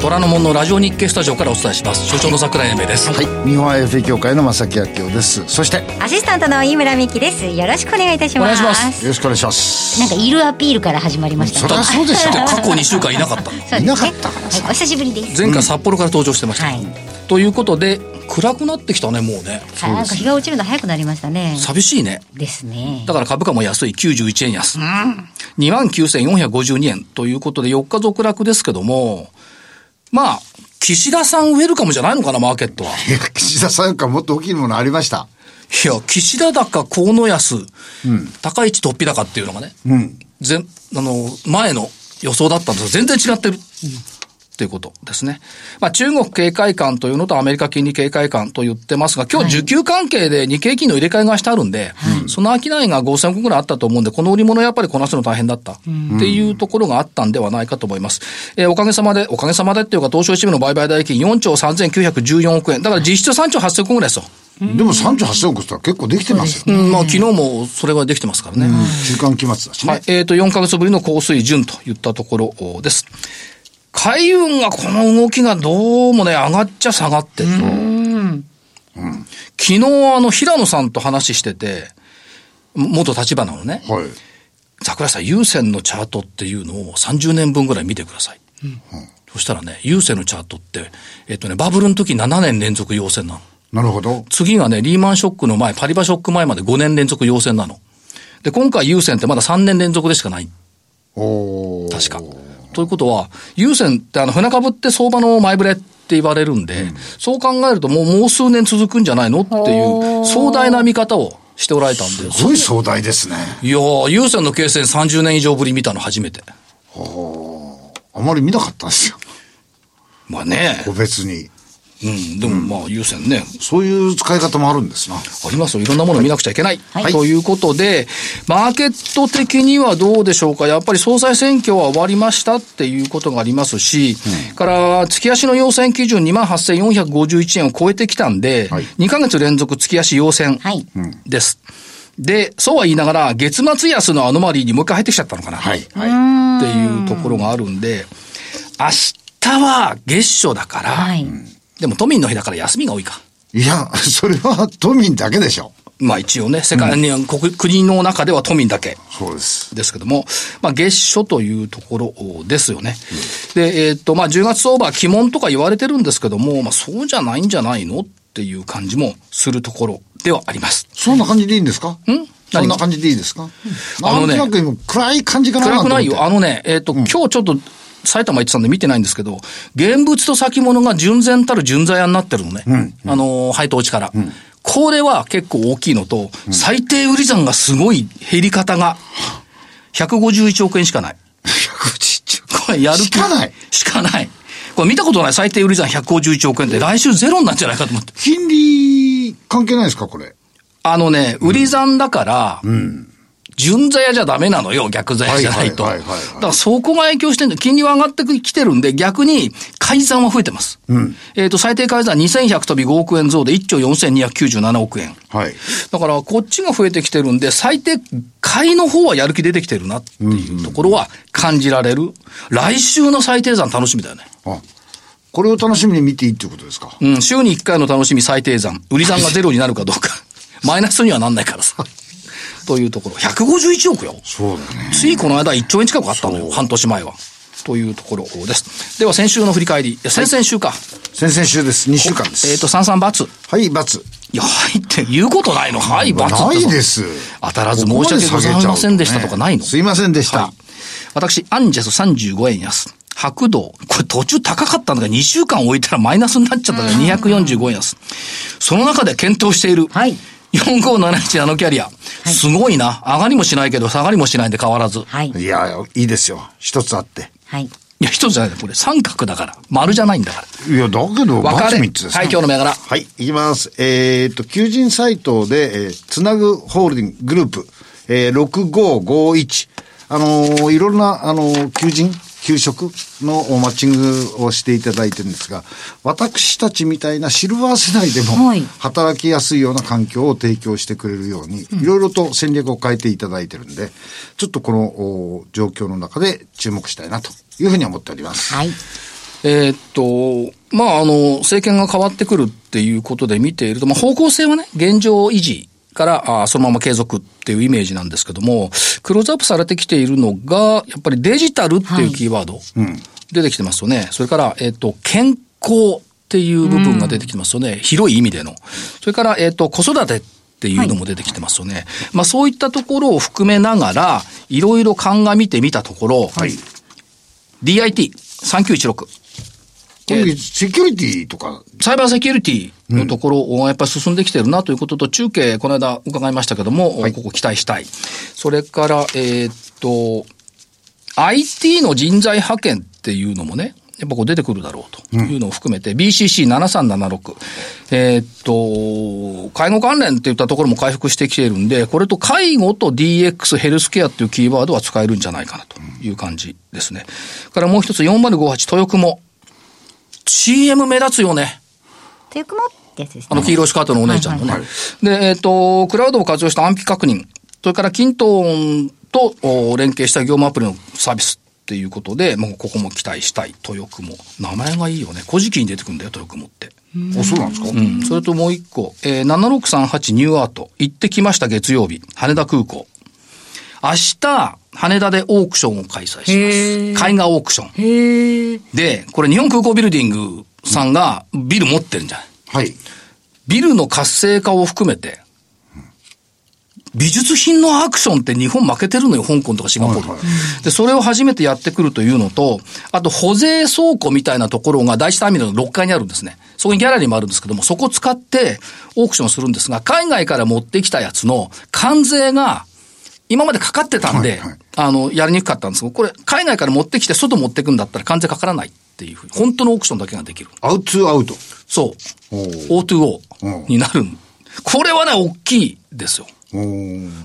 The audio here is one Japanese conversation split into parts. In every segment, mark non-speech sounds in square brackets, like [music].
虎ノ門のラジオ日経スタジオからお伝えします。所長の桜井英明です。はい。日本 IFA 協会の正木明夫です。そしてアシスタントの飯村美希です。よろしくお願いいたします。お願いします。よろしくお願いします。なんかいるアピールから始まりましたそりゃそうでしょ過去2週間いなかった。[laughs] ね。いなかったからさ。はい、お久しぶりです。前回札幌から登場してました、はい。ということで暗くなってきたねもうね。はい。なんか日が落ちるの早くなりましたね。寂しいね。ですね。だから株価も安い。91円安、2万9452円。ということで4日続落ですけどもまあ岸田さんウェルカムじゃないのかなマーケットは。いや岸田さんかもっと大きいものありました。いや岸田高河野安、高市突飛高っていうのがね、うん。全、あの、前の予想だったんですが、全然違ってる。ということですね。まあ、中国警戒感というのとアメリカ金利警戒感と言ってますが、今日需給関係で日経金の入れ替えがしてあるんで、その商いが5000億ぐらいあったと思うんで、この売り物をやっぱりこなすの大変だったっていうところがあったんではないかと思います。えーおかげさまで、おかげさまでっていうか、東証一部の売買代金4兆3914億円。だから実質3兆8000億ぐらいですよ。でも3兆8000億って言ったら結構できてますよ、うん、まあ昨日もそれができてますからね。中間期末だしね、はい。えっ、と、4ヶ月ぶりの高水準といったところです。海運がこの動きがどうもね、上がっちゃ下がってると。昨日、あの、平野さんと話してて、元立花のね、はい桜井さん、優先のチャートっていうのを30年分ぐらい見てください。そしたらね、優先のチャートって、えっ、とね、バブルの時7年連続陽線なの。なるほど次がね、リーマンショックの前、パリバショック前まで5年連続陽線なの。で、今回優先ってまだ3年連続でしかない。おー確か。ということは、優先ってあの、船株って相場の前触れって言われるんで、そう考えるともうもう数年続くんじゃないのっていう壮大な見方をしておられたんで。すごい壮大ですねいやー、優先の形成30年以上ぶり見たの初めて。あまり見なかったんですよまあね。個別にうん、でもまあ優先ね。そういう使い方もあるんですなありますよ。いろんなものを見なくちゃいけない。はいということで、マーケット的にはどうでしょうか。やっぱり総裁選挙は終わりましたっていうことがありますし、から、月足の要請基準28,451円を超えてきたんで、はい2ヶ月連続月足要請はいです。で、そうは言いながら、月末安のアノマリーにもう一回入ってきちゃったのかな。はいはいっていうところがあるんで、明日は月初だから、はいでも都民の日だから休みが多いか。いやそれは都民だけでしょ。まあ一応ね、世界に、国、国の中では都民だけ。そうです。ですけども、まあ月初というところですよね。で、えーっと、まあ10月相場、鬼門とか言われてるんですけども、まあそうじゃないんじゃないのっていう感じもするところではあります。そんな感じでいいんですか？ん？そんな感じでいいですか？あのね暗い感じかな暗くないよ。ああのね、えーっと、今日ちょっと、埼玉行ってたんで見てないんですけど、現物と先物が純然たる純在屋になってるのね。あのー、配当値から。これは結構大きいのと、最低売り算がすごい減り方が、151億円しかない。これやる気しかないしかない。これ見たことない？最低売り算151億円って来週ゼロになるんじゃないかと思って。金利関係ないですか？これあのね、売り算だから、純座屋じゃダメなのよ、逆座屋じゃないと。だからそこが影響してるんで、金利は上がってきてるんで、逆に改ざんは増えてます。えっ、と、最低改ざん2100飛び5億円増で1兆4297億円。はいだから、こっちが増えてきてるんで、最低、買いの方はやる気出てきてるなっていうところは感じられる。来週の最低算楽しみだよね。あこれを楽しみに見ていいっていうことですか？うん、週に1回の楽しみ最低算。売り算がゼロになるかどうか。マイナスにはなんないからさ。[laughs] というところ。151億よ。そうだねついこの間1兆円近くあったのよ。半年前は。というところです。では先週の振り返り。先々週か。先々週です2週間ですえっ、と、33バツ。はい×いや、はいって言うことないの。はい、バツってないです当たらず申し訳ございませんでしたとかないのすいませんでした、はい。私、アンジェス35円安。白道。これ途中高かったんだけど、2週間置いたらマイナスになっちゃったから245円安。その中で検討している。はい4571ナノキャリア。すごいな。上がりもしないけど、下がりもしないんで変わらず。はいいやいいですよ一つあってはいいや、一つじゃないこれ三角だから。丸じゃないんだから。いや、だけど、分かれ。はい、3つですね。今日の銘柄。はい、いきます。えーっと、求人サイトで、えーつなぐホールディンググループ、えー、6551。あのーいろんな、あのー求人、給食のマッチングをしていただいてるんですが、私たちみたいなシルバー世代でもはい、働きやすいような環境を提供してくれるように、いろいろと戦略を変えていただいてるんで、ちょっとこのお状況の中で注目したいなというふうに思っております。はい。えーっと、まあ、あの、政権が変わってくるっていうことで見ていると、まあ、方向性はね、現状維持から、あそのまま継続っていうイメージなんですけども、クローズアップされてきているのが、やっぱりデジタルっていうキーワード、出てきてますよね。それから、えーっと、健康っていう部分が出てきてますよね。広い意味での。それから、えーっと、子育てっていうのも出てきてますよね。まあ、そういったところを含めながら、いろいろ鑑みてみたところ、DIT3916。これ、セキュリティとか、サイバーセキュリティのところをやっぱり進んできてるなということと、中継、この間伺いましたけども、ここ期待したい。それから、えーっと、IT の人材派遣っていうのもね、やっぱこう出てくるだろうというのを含めて、BCC7376。えーっと、介護関連っていったところも回復してきているんで、これと介護と DX ヘルスケアっていうキーワードは使えるんじゃないかなという感じですね。からもう一つ4058豊雲。CM 目立つよね。という雲ってやつですね。あの、黄色いスカートのお姉ちゃんのね。はいで、えっ、と、クラウドを活用した安否確認、それからキントーンとお連携した業務アプリのサービスっていうことで、もうここも期待したい、豊雲。名前がいいよね。古事記に出てくるんだよ、豊雲って。あ、そうなんですか、うん。それともう一個、えー、7638ニューアート。行ってきました月曜日。羽田空港。明日、羽田でオークションを開催します。絵画オークション。で、これ日本空港ビルディングさんがビル持ってるんじゃない？はい。ビルの活性化を含めて、美術品のアクションって日本負けてるのよ、香港とかシンガポール。はいはで、それを初めてやってくるというのと、あと保税倉庫みたいなところが第一ターミナルの6階にあるんですね。そこにギャラリーもあるんですけども、そこを使ってオークションするんですが、海外から持ってきたやつの関税が今までかかってたんで、はいはいあの、やりにくかったんですけど、これ海外から持ってきて外持ってくんだったら関税かからないっていうふうに、本当のオークションだけができる。アウトゥアウト。そう。おー O2O になる。これはね、大きいですよ。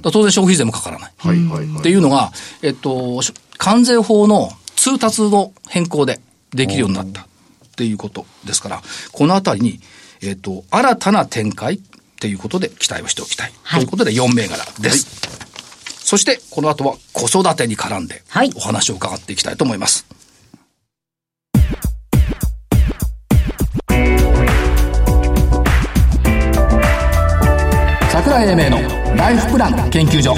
当然消費税もかからない。はいはいはい。っていうのが、えっと、し関税法の通達の変更でできるようになったっていうことですから、このあたりに、えっと、新たな展開っていうことで期待をしておきたい。はいということで4銘柄です。そして、この後は子育てに絡んではい、お話を伺っていきたいと思います。桜井英明のライフプラン研究所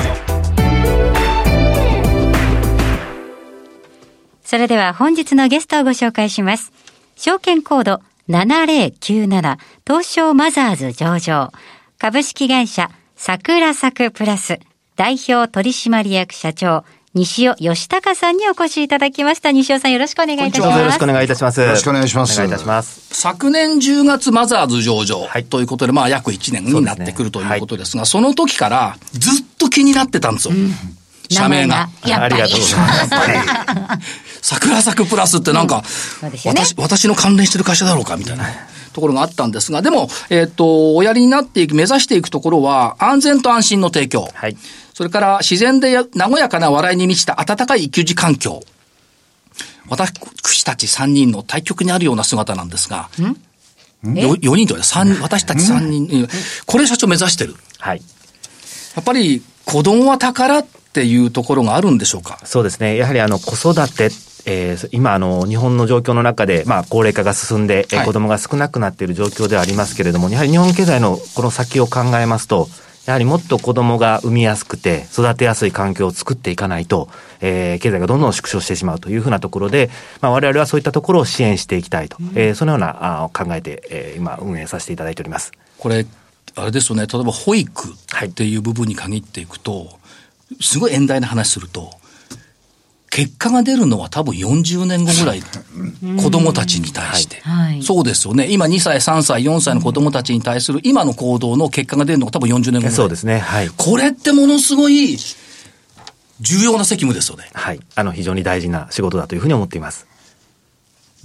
それでは本日のゲストをご紹介します。証券コード7097東証マザーズ上場株式会社桜作プラス代表取締役社長西尾義孝さんにお越しいただきました。西尾さんよろしくお願いいたしこんにちはます。よろしくお願いいたします。よろしくお願いしますお願いいたします。昨年10月マザーズ上場はいということで、まあ約1年になってくるということですが、その時からずっと気になってたんですよ。社名が。やっぱり。ありがとうございます。桜咲くプラスってなんか、私、私の関連してる会社だろうかみたいなところがあったんですが、でも、えっ、と、おやりになっていく、目指していくところは、安全と安心の提供。はい。それから、自然でや和やかな笑いに満ちた温かい育児環境。私たち3人の対極にあるような姿なんですが、よ4人とは三人私たち3人、うんこれ社長目指してる。はい。やっぱり、子供は宝っていうところがあるんでしょうか？そうですね。やはりあの、子育て、えー今、あの、日本の状況の中で、まあ、高齢化が進んで、えーはい。子供が少なくなっている状況ではありますけれども、やはり日本経済のこの先を考えますと、やはりもっと子供が産みやすくて、育てやすい環境を作っていかないと、えー経済がどんどん縮小してしまうというふうなところで、まあ、我々はそういったところを支援していきたいと、えーそのようなあ考えて、えー今、運営させていただいております。これ、あれですよね、例えば保育はい。っていう部分に限っていくと、すごい遠大な話すると、結果が出るのは多分40年後ぐらい、子供たちに対して。はいそうですよね。今2歳、3歳、4歳の子供たちに対する今の行動の結果が出るのが多分40年後ぐらい。そうですね。はい。これってものすごい重要な責務ですよね。はい。あの、非常に大事な仕事だというふうに思っています。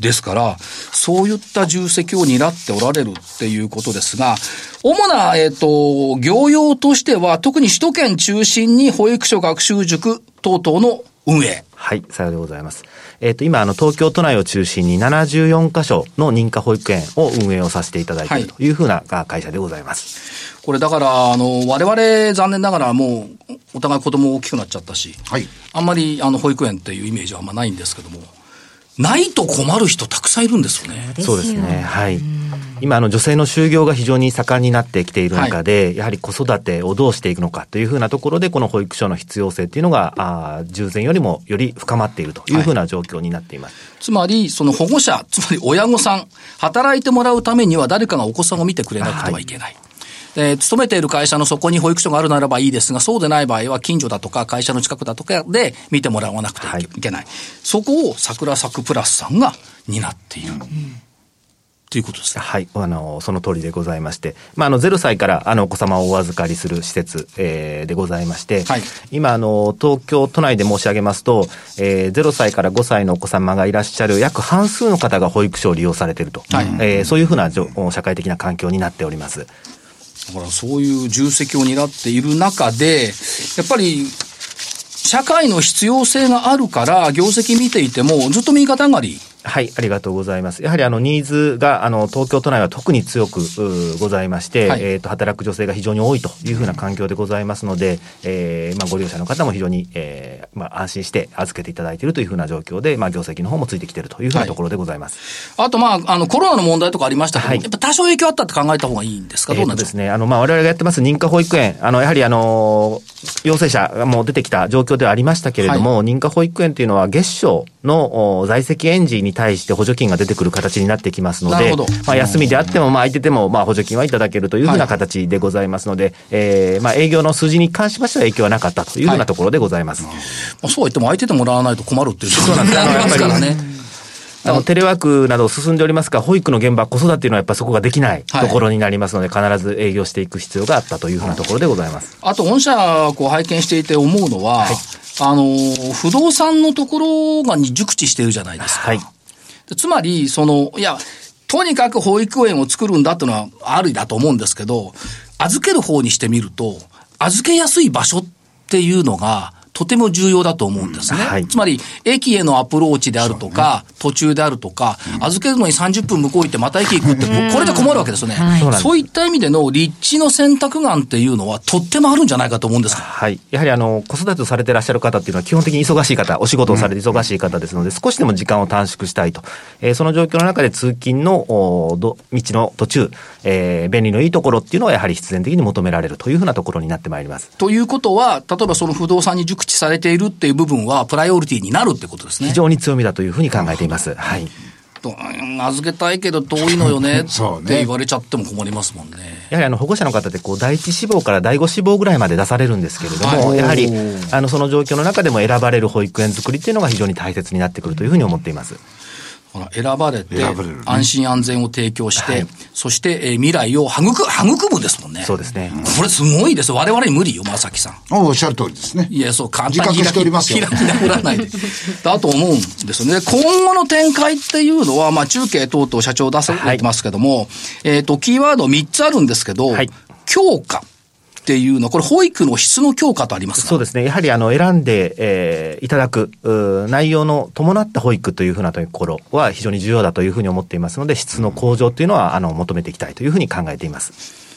ですから、そういった重責を担っておられるっていうことですが、主な、えっ、と、業用としては、特に首都圏中心に保育所学習塾等々の運営。はい、さようでございます。えっ、と、今、あの、東京都内を中心に74カ所の認可保育園を運営をさせていただいているというふうなあ会社でございます。これだから、あの、我々残念ながらもう、お互い子供大きくなっちゃったし、はい。あんまり、あの、保育園っていうイメージはあんまないんですけども、ないと困る人たくさんいるんですよね。そうですね。はい。今、あの、女性の就業が非常に盛んになってきている中で、やはり子育てをどうしていくのかというふうなところで、この保育所の必要性っていうのが、あー従前よりもより深まっているというふうな状況になっています。つまり、その保護者、つまり親御さん、働いてもらうためには誰かがお子さんを見てくれなくてはいけない。で勤めている会社のそこに保育所があるならばいいですが、そうでない場合は近所だとか会社の近くだとかで見てもらわなくてはいけない。そこを桜咲くプラスさんが担っている。ということですね。はい、あの、その通りでございまして、まあ、あの、0歳から、あの、お子様をお預かりする施設、えーでございまして、はい今、あの、東京都内で申し上げますと、えー0歳から5歳のお子様がいらっしゃる約半数の方が保育所を利用されていると、はいえーそういうふうな社会的な環境になっております。だからそういう重責を担っている中で、やっぱり、社会の必要性があるから、業績見ていても、ずっと右肩上がり。はい、ありがとうございます。やはりあの、ニーズが、あの、東京都内は特に強く、ございまして、はい。えっ、と、働く女性が非常に多いというふうな環境でございますので、えーまあ、ご利用者の方も非常に、えーまあ、安心して預けていただいているというふうな状況で、まあ、業績の方もついてきているというふうなところでございます。あと、まあ、あの、コロナの問題とかありましたけど、はい。やっぱ多少影響あったって考えた方がいいんですか？どうなんでか？えーとですすね、あの、まあ、我々がやってます認可保育園、あの、やはりあのー陽性者がもう出てきた状況ではありましたけれども、認可保育園というのは月賞のお在籍園児に対して補助金が出てくる形になってきますのでまあ、休みであっても、まあ、空いてても、まあ、補助金はいただけるというふうはない形でございますので、えーまあ、営業の数字に関しましては影響はなかったというふうなところでございます。まあ、そうは言っても相手てもらわないと困るっていうそうなんですね。ありますからね。あの、テレワークなど進んでおりますが、保育の現場、子育ていうのはやっぱそこができないはいところになりますので、必ず営業していく必要があったというふうなところでございます。あと、御社、こう、拝見していて思うのは、あの、不動産のところがに熟知してるじゃないですか。はい。でつまり、その、いや、とにかく保育園を作るんだっていうのはありだと思うんですけど、預ける方にしてみると、預けやすい場所っていうのが、とても重要だと思うんですね。うんはいつまり、駅へのアプローチであるとか、途中であるとか、預けるのに30分向こう行ってまた駅行くって、ここれで困るわけですよね。はいそういった意味での立地の選択眼っていうのはとってもあるんじゃないかと思うんですが。はい。やはりあの、子育てをされていらっしゃる方っていうのは基本的に忙しい方、お仕事をされて忙しい方ですので、少しでも時間を短縮したいと。えーその状況の中で通勤のおど道の途中、えー便利のいいところっていうのはやはり必然的に求められるというふうなところになってまいります。ということは、例えばその不動産に熟知されているっていう部分は、プライオリティになるってことですね。非常に強みだというふうに考えています。はい。とうん預けたいけど遠いのよね [laughs] って言われちゃっても困りますもんね。やはりあの保護者の方ってこう第一志望から第五志望ぐらいまで出されるんですけれども、はいやはりあのその状況の中でも選ばれる保育園作りっていうのが非常に大切になってくるというふうに思っています。ほら選ばれてれるね安心安全を提供して、はいそして、えー未来を育く、育むですもんね。そうですね。これすごいです。我々に無理よ、まさきさん。おっしゃる通りですね。いや、そう、簡単に自覚しておりますよ [laughs] 開き直らないで。だと思うんですよね。今後の展開っていうのは、まあ、中継等々社長出されてますけども、えっ、と、キーワード3つあるんですけど、はい強化っていうのは、これ保育の質の強化とありますか？そうですね。やはりあの選んで、えーいただく内容の伴った保育というふうなところは非常に重要だというふうに思っていますので、質の向上というのはあの求めていきたいというふうに考えています。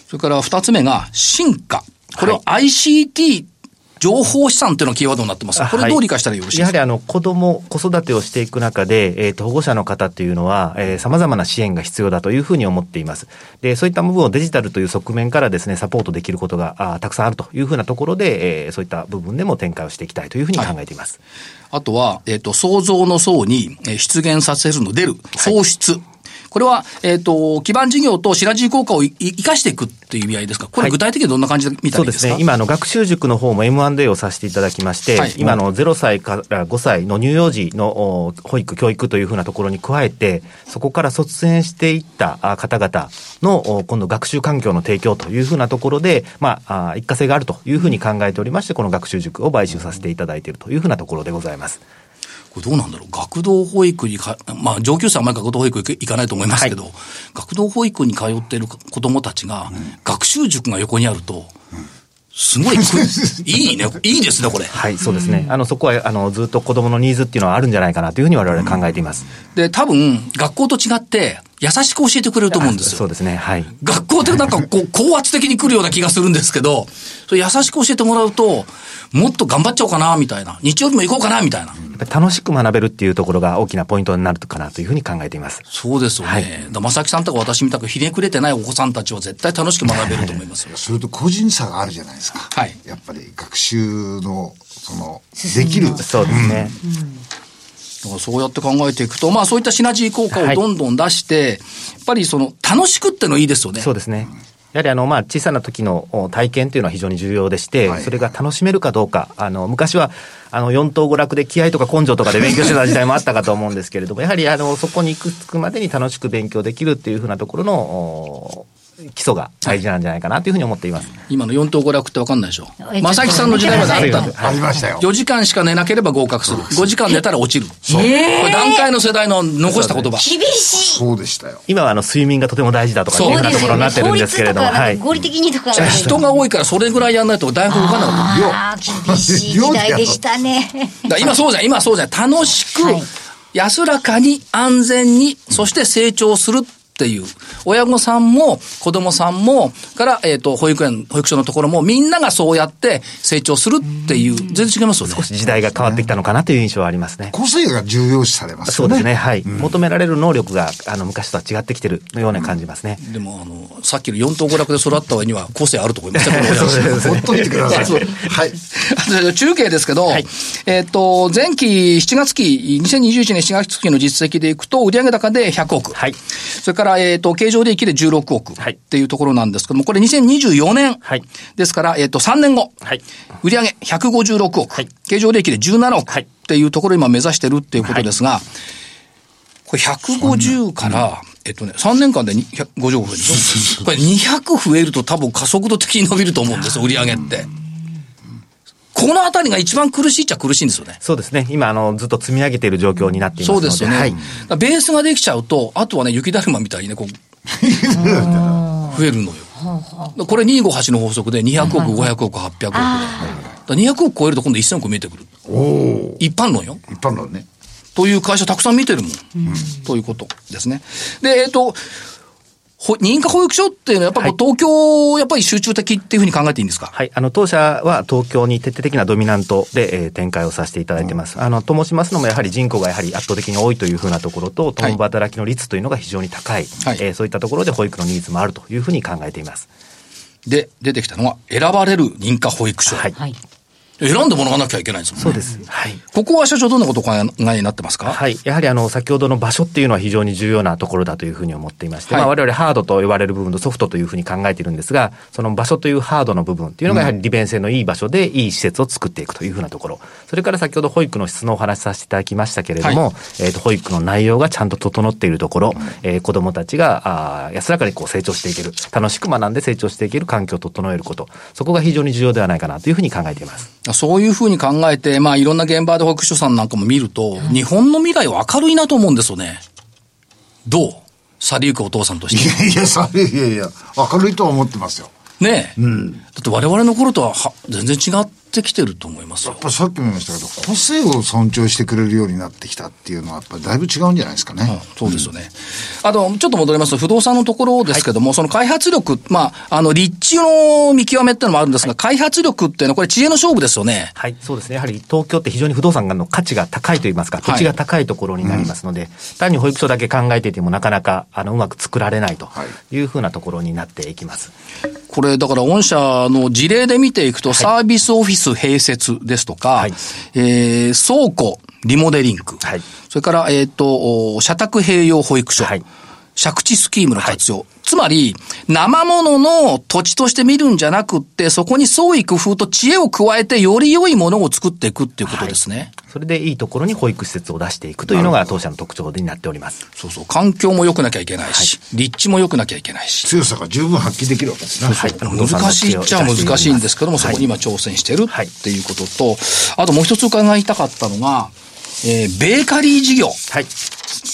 それから2つ目が進化。これはは ICT 情報資産っていうのがキーワードになってます。これどう理解したらよろしいですか、やはりあの子供、子育てをしていく中で、えっ、と、保護者の方っていうのは、えー、様々な支援が必要だというふうに思っています。で、そういった部分をデジタルという側面からですね、サポートできることがあーたくさんあるというふうなところで、えーそういった部分でも展開をしていきたいというふうに考えています。あとは、えっ、と、創造の層にえー出現させるの出る、創出。これは、えっ、と、基盤事業とシナジー効果をいい生かしていくっていう意味合いですか？これはい具体的にどんな感じで見たらいういですか、そですね。今、あの、学習塾の方も M&A をさせていただきまして、はい今の0歳から5歳の乳幼児のお保育、教育というふうなところに加えて、そこから卒園していったあ方々の、お今度学習環境の提供というふうなところで、まあ、あ一過性があるというふうに考えておりまして、この学習塾を買収させていただいているというふうなところでございます。これどうなんだろう？学童保育にか、まあ上級生はあんまり学童保育行かないと思いますけど、学童保育に通っている子供たちが、学習塾が横にあると、すごいく、[laughs] いいね、いいですね、これ。はい、そうですね。あの、そこは、あの、ずっと子供のニーズっていうのはあるんじゃないかなというふうに我々考えています。で、多分、学校と違って、優しく教えてくれると思うんですよ。そうですね。はい。学校ってなんかこう、[laughs] 高圧的に来るような気がするんですけど、それ優しく教えてもらうと、もっと頑張っちゃおうかな、みたいな。日曜日も行こうかな、みたいな。やっぱり楽しく学べるっていうところが大きなポイントになるかなというふうに考えています。そうですよね。はいだから正木さんとか私みたくひねくれてないお子さんたちは絶対楽しく学べると思いますよ。それと個人差があるじゃないですか。はいやっぱり学習の、その、できる。そうですね。だからそうやって考えていくと、まあそういったシナジー効果をどんどん出して、やっぱりその楽しくってのいいですよね。そうですね。やはりあの、まあ、小さな時のお体験というのは非常に重要でして、はいそれが楽しめるかどうか、あの、昔は、あの、四等五楽で気合とか根性とかで勉強してた時代もあったかと思うんですけれども、やはりあの、そこに行くつくまでに楽しく勉強できるっていうふうなところの、お基礎が大事なんじゃないかなというふうに思っています。今の四等五楽ってわかんないでしょえ。正木さんの時代まであったの。ありましたよ。4時間しか寝なければ合格する。[laughs] 5時間寝たら落ちる。これ段階の世代の残した言葉。厳しい。そうでしたよ。今はあの、睡眠がとても大事だとかっていうふうなところになってるんですけれども、はい。合理的にとか。人が多いからそれぐらいやんないと大学動かなかった。ああ、厳しい時代でしたね。今そうじゃん、今そうじゃん。楽しくはい、安らかに、安全に、そして成長するっていう。親御さんも、子供さんも、から、えっ、と、保育園、保育所のところも、みんながそうやって成長するっていう、全然違いますよね。少し時代が変わってきたのかなという印象はありますね。個性が重要視されますよね。そうですね。はい。求められる能力が、あの、昔とは違ってきてるように感じますね。でも、あの、さっきの四等五楽で育った上には個性あると思いますほ [laughs] っといてください。はい。中継ですけど、えっ、と、前期7月期、2021年7月期の実績でいくと、売上高で100億。はいそれから、えっ、と、経常利益で16億。はいっていうところなんですけども、これ2024年。はいですから、えっ、と、3年後。はい売上156億。はい経常利益で17億。はいっていうところを今目指してるっていうことですが、これ150から、えっとね、3年間で250億増えるでしょ？[laughs] これ200増えると多分加速度的に伸びると思うんですよ、売上って。このあたりが一番苦しいっちゃ苦しいんですよね。そうですね。今、あの、ずっと積み上げている状況になっていますので。そうですよね。はい。ベースができちゃうと、あとはね、雪だるまみたいにね、こう、増えるのよ。これ258の法則で200億、500億、800億で。だから200億超えると今度1000億見えてくる。一般論よ。一般論ね。という会社たくさん見てるもん。ということですね。で、えっ、と、ほ認可保育所っていうのはやっぱりこう東京、やっぱり集中的っていうふうに考えていいんですか？はい。あの、当社は東京に徹底的なドミナントで、えー展開をさせていただいてます。あの、と申しますのも、やはり人口がやはり圧倒的に多いというふうなところと、共働きの率というのが非常に高い。はいえーそういったところで保育のニーズもあるというふうに考えています。で、出てきたのは、選ばれる認可保育所。はい。はい。選んでもらわなきゃいけないんですもんね。そうです。はい。ここは社長どんなことをお考えになってますか？はい。やはりあの、先ほどの場所っていうのは非常に重要なところだというふうに思っていまして、はいまあ我々ハードと呼ばれる部分とソフトというふうに考えているんですが、その場所というハードの部分っていうのがやはり利便性のいい場所でいい施設を作っていくというふうなところ。それから先ほど保育の質のお話しさせていただきましたけれども、はえっ、と、保育の内容がちゃんと整っているところ、えー子供たちが、あー安らかにこう成長していける、楽しく学んで成長していける環境を整えること、そこが非常に重要ではないかなというふうに考えています。そういうふうに考えて、まあいろんな現場で保育所さんなんかも見ると、日本の未来は明るいなと思うんですよね。どう？去りゆくお父さんとして。いやいや、さいやいや、明るいとは思ってますよ。ねえ。だって我々の頃とはは全然違ってきてると思いますよやっ。ぱさっきも言いましたけど、個性を尊重してくれるようになってきたっていうのは、やっぱりだいぶ違うんじゃないですかね。うんそうですよね。あと、ちょっと戻りますと、不動産のところですけども、その開発力、まあ、あの、立地の見極めっていうのもあるんですが、開発力っていうのはこれ知恵の勝負ですよね。はい、そうですね。やはり東京って非常に不動産の価値が高いといいますか、土地が高いところになりますので、単に保育所だけ考えていてもなかなか、あの、うまく作られないというふうなところになっていきます。これ、だから、御社の事例で見ていくと、サービスオフィス併設ですとか、はい。えー倉庫、リモデリング、はい。それから、えっ、と、お社宅併用保育所、はい。借地スキームの活用。つまり、生ものの土地として見るんじゃなくって、そこに創意工夫と知恵を加えて、より良いものを作っていくっていうことですね。それでいいところに保育施設を出していくというのが当社の特徴になっております。そうそう。環境も良くなきゃいけないし、立地も良くなきゃいけないし。強さが十分発揮できるわけですね。はい難しいっちゃ難しいんですけども、そこに今挑戦してるはいっていうことと、あともう一つ伺いたかったのが、えー、ベーカリー事業。はい。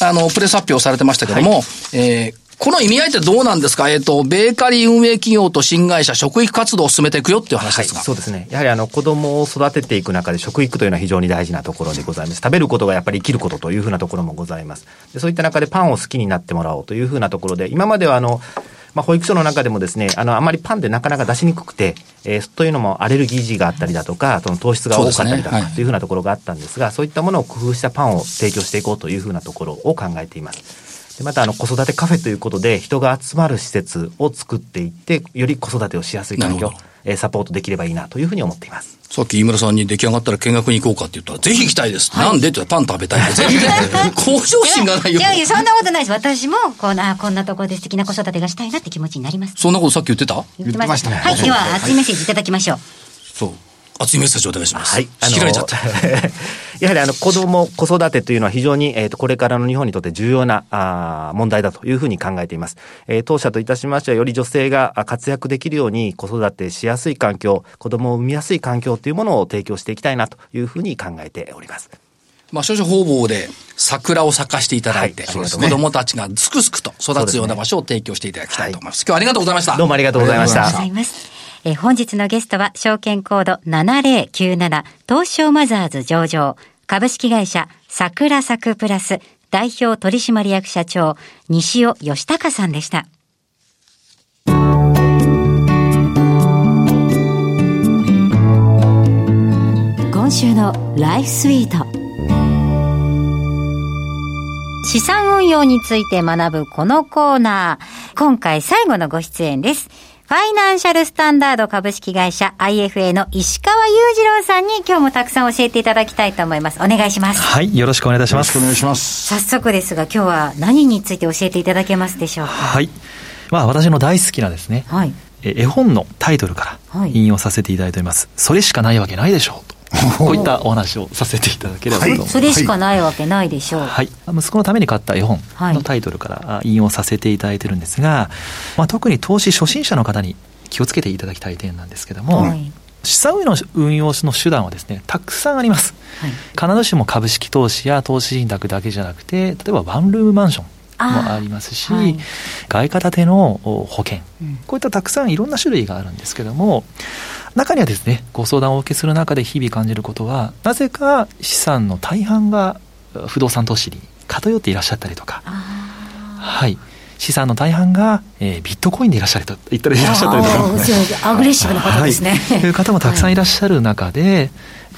あの、プレス発表されてましたけども、えーこの意味合いってどうなんですか？えっ、と、ベーカリー運営企業と新会社、食育活動を進めていくよっていう話ですが。そうですね。やはりあの子供を育てていく中で食育というのは非常に大事なところでございます。食べることがやっぱり生きることというふうなところもございます。でそういった中でパンを好きになってもらおうというふうなところで、今まではあの、まあ、保育所の中でもですね、あの、あまりパンでなかなか出しにくくて、えーというのもアレルギー時があったりだとか、その糖質が多かったりだとか、というふうなところがあったんですが、そういったものを工夫したパンを提供していこうというふうなところを考えています。でまたあの子育てカフェということで人が集まる施設を作っていって、より子育てをしやすい環境えーサポートできればいいなというふうに思っています。さっき飯村さんに出来上がったら見学に行こうかって言ったら、ぜひ行きたいです。なんでって言ったらパン食べたい [laughs] 向上心がないよい。やいや、そんなことないです。私も、こんな、こんなところで素敵な子育てがしたいなって気持ちになります。そんなことさっき言ってた？言ってましたねはい、では、熱いメッセージいただきましょう。そう。熱いメッセージをお願いします。はい。引きられちゃった。[laughs] やはりあの子供、子育てというのは非常に、えー、とこれからの日本にとって重要なあー問題だというふうに考えています。えー当社といたしましては、より女性があ活躍できるように子育てしやすい環境、子供を産みやすい環境というものを提供していきたいなというふうに考えております。まあ、少々方々で桜を咲かしていただいて、はいそうです子供たちがすくすくと育つような場所を提供していただきたいと思います。今日はありがとうございました。どうもありがとうございましたえ本日のゲストは、証券コード7097、東証マザーズ上場、株式会社、桜咲くプラス、代表取締役社長、西尾義孝さんでした。今週のライフスイート資産運用について学ぶこのコーナー。今回最後のご出演です。ファイナンシャルスタンダード株式会社 IFA の石川裕次郎さんに今日もたくさん教えていただきたいと思います。お願いします。はい、よろしくお願いいたします。よろしくお願いします。早速ですが今日は何について教えていただけますでしょうか？はい。まあ、私の大好きなですね、はい。え絵本のタイトルからはい引用させていただいております。それしかないわけないでしょうと。[laughs] こういったお話をさせていただければと思います。それしかないわけないでしょう。はい、息子のために買った絵本のタイトルからあ引用させていただいてるんですが、まあ、特に投資初心者の方に気をつけていただきたい点なんですけども、はい。資産運用の運用の手段はですねたくさんあります、はい。必ずしも株式投資や投資信託だけじゃなくて例えばワンルームマンションもありますし、はい。外貨建てのお保険、うん。こういったたくさんいろんな種類があるんですけども中にはですねご相談をお受けする中で日々感じることはなぜか資産の大半が不動産投資に偏っていらっしゃったりとか、はい、資産の大半が、えービットコインでいらっしゃると言ったらいらっしゃったりとか。あーそうアグレッシブな方ですね。はい、という方もたくさんいらっしゃる中で、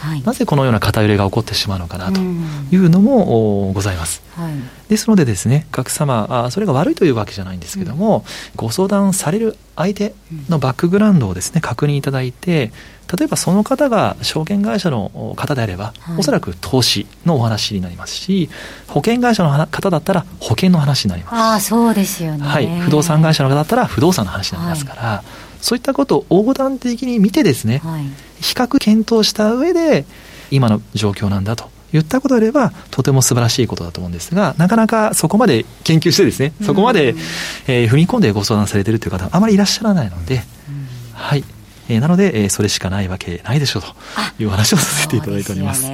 はい。なぜこのような偏りが起こってしまうのかなとうんいうのもおございます。はい。ですのでですね、各様、あそれが悪いというわけじゃないんですけども、ご相談される相手のバックグラウンドをですね、確認いただいて、例えばその方が証券会社の方であれば、はいおそらく投資のお話になりますし、保険会社の話方だったら保険の話になりますしああ、そうですよね。はい、不動産会社の方だったら不動産の話になりますから、そういったことを横断的に見てですね、はい。比較検討した上で今の状況なんだと言ったことであればとても素晴らしいことだと思うんですがなかなかそこまで研究してですねそこまで、えー踏み込んでご相談されているという方はあまりいらっしゃらないので、はい、えーなので、えーそれしかないわけないでしょうというお話をさせていただいております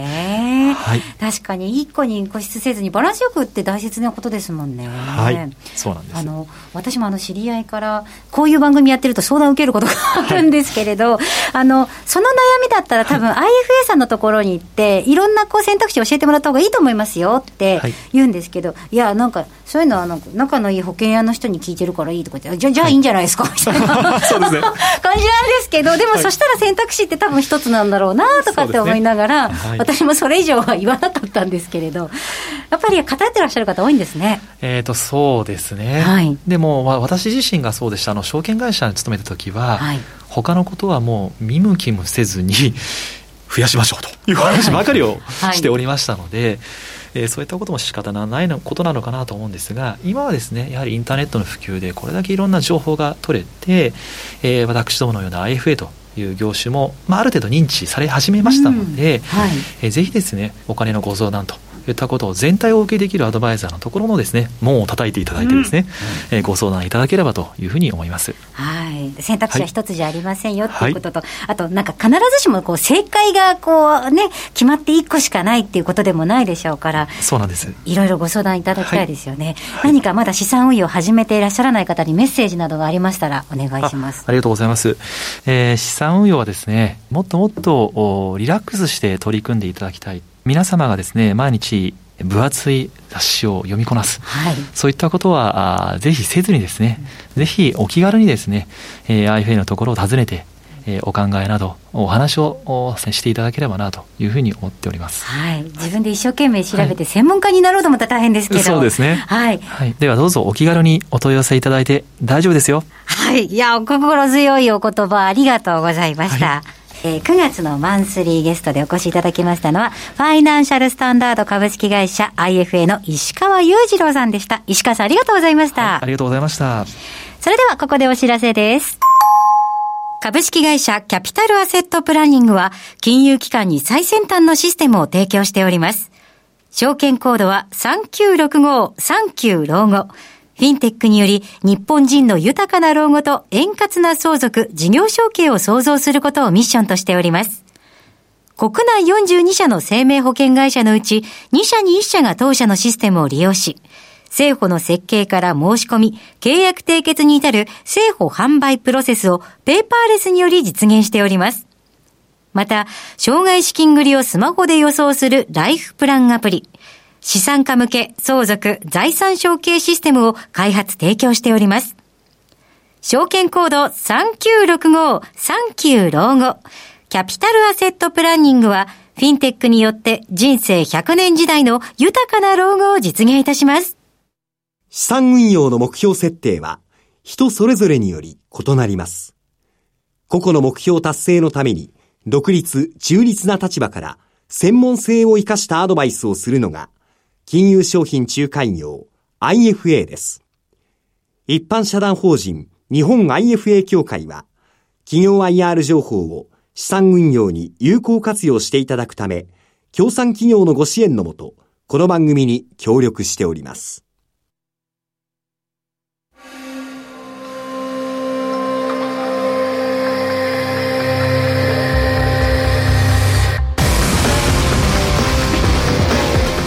ねはい。確かに一個に固執せずにバランスよくって大切なことですもんね。はい。そうなんですあの私もあの知り合いからこういう番組やってると相談を受けることがあるんですけれど、あのその悩みだったら多分 IFA さんのところに行っていろんなこう選択肢を教えてもらった方がいいと思いますよってはい。言うんですけど、い、やなんかそういうのはなんか仲のいい保険屋の人に聞いてるからいいとか言ってじゃあじゃあいいんじゃないですか？みたいな。[laughs] そうですね。感じなんですけどでもそしたら選択肢って多分一つなんだろうなとかって思いながら、私もそれ以上は言わなかったんですけれどやっぱり偏ってらっしゃる方多いんですね。えー、とそうですね、はい。でも、まあ、私自身がそうでした。あの証券会社に勤めた時は、はい。他のことはもう見向きもせずに [laughs] 増やしましょうという話ばかりをはい。しておりましたので、えーそういったことも仕方ないのことなのかなと思うんですが今はですねやはりインターネットの普及でこれだけいろんな情報が取れて、えー私どものような IFA という業種も、まあ、ある程度認知され始めましたので、うんはい。えーぜひですねお金のご相談といったことを全体をお受けできるアドバイザーのところのですね、門を叩いていただいてですね、うん、えー、ご相談いただければというふうに思います。はい。選択肢は一つじゃありませんよ、はい、っていうことと、あとなんか必ずしもこう正解がこうね、決まって一個しかないっていうことでもないでしょうから、そうなんです。いろいろご相談いただきたいですよね。はい、何かまだ資産運用を始めていらっしゃらない方にメッセージなどがありましたらお願いしますありがとうございます、えー、資産運用はですねもっともっとリラックスして取り組んでいただきたい皆様がですね毎日分厚い雑誌を読みこなす、はい、そういったことはあぜひせずにですね、ぜひお気軽にですね、えー、IFA のところを訪ねてえー、お考えなどお話をしていただければなというふうに思っております。はい。自分で一生懸命調べて専門家になろうと思ったら大変ですけど。そうですね。はい。はい。ではどうぞお気軽にお問い合わせいただいて大丈夫ですよ。はい。いや、お心強いお言葉ありがとうございました。はいえー、9月のマンスリーゲストでお越しいただきましたのは、ファイナンシャルスタンダード株式会社 IFA の石川裕次郎さんでした。石川さんありがとうございました。はい、ありがとうございました。それではここでお知らせです。株式会社キャピタルアセットプランニングは金融機関に最先端のシステムを提供しております。証券コードは3965-39老後。フィンテックにより日本人の豊かな老後と円滑な相続、事業承継を創造することをミッションとしております。国内42社の生命保険会社のうち2社に1社が当社のシステムを利用し、政府の設計から申し込み、契約締結に至る政府販売プロセスをペーパーレスにより実現しております。また、障害資金繰りをスマホで予想するライフプランアプリ、資産家向け相続財産承継システムを開発提供しております。証券コード3965-39老後、キャピタルアセットプランニングは、フィンテックによって人生100年時代の豊かな老後を実現いたします。資産運用の目標設定は人それぞれにより異なります。個々の目標達成のために独立、中立な立場から専門性を活かしたアドバイスをするのが金融商品仲介業 IFA です。一般社団法人日本 IFA 協会は企業 IR 情報を資産運用に有効活用していただくため、協賛企業のご支援のもと、この番組に協力しております。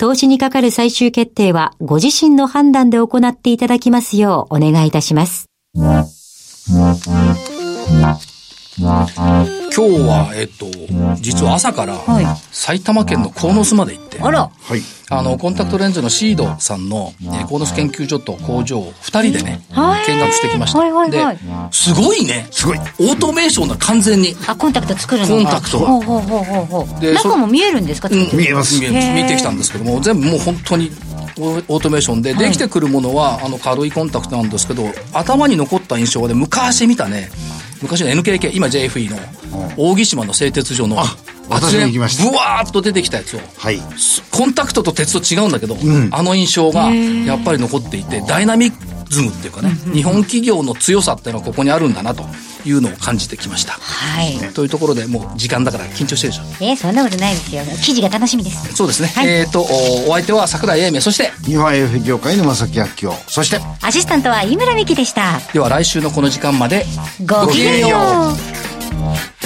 投資にかかる最終決定はご自身の判断で行っていただきますようお願いいたします。今日は、えっと、実は朝から、埼玉県の鴻巣まで行って、あら、はい、あの、コンタクトレンズのシードさんの、え鴻巣研究所と工場を二人でね、見学してきました。はいはいはい、で、すごいね。すごい。オートメーションな完全に。あ、コンタクト作るのコンタクト。ほうほうほうほう。ほう。で、中も見えるんですか、うん、見えます。見見てきたんですけども、全部もう本当に、オートメーションで、できてくるものは、あの、軽いコンタクトなんですけど、頭に残った印象はね、昔見たね、昔の NKK 今 JFE の扇島の製鉄所の私も行きました。ブワーッと出てきたやつを、はい、コンタクトと鉄と違うんだけど、うん、あの印象がやっぱり残っていてダイナミズムっていうかね、日本企業の強さっていうのはここにあるんだなというのを感じてきました。はい。というところでもう時間だから緊張してるでしょ。えー、そんなことないですよ。記事が楽しみです。そうですね。はい、えっ、ー、とお相手は桜井英明そして日本 AF 業界の正木明夫そしてアシスタントは井村美希でした。では来週のこの時間までごきげんよう。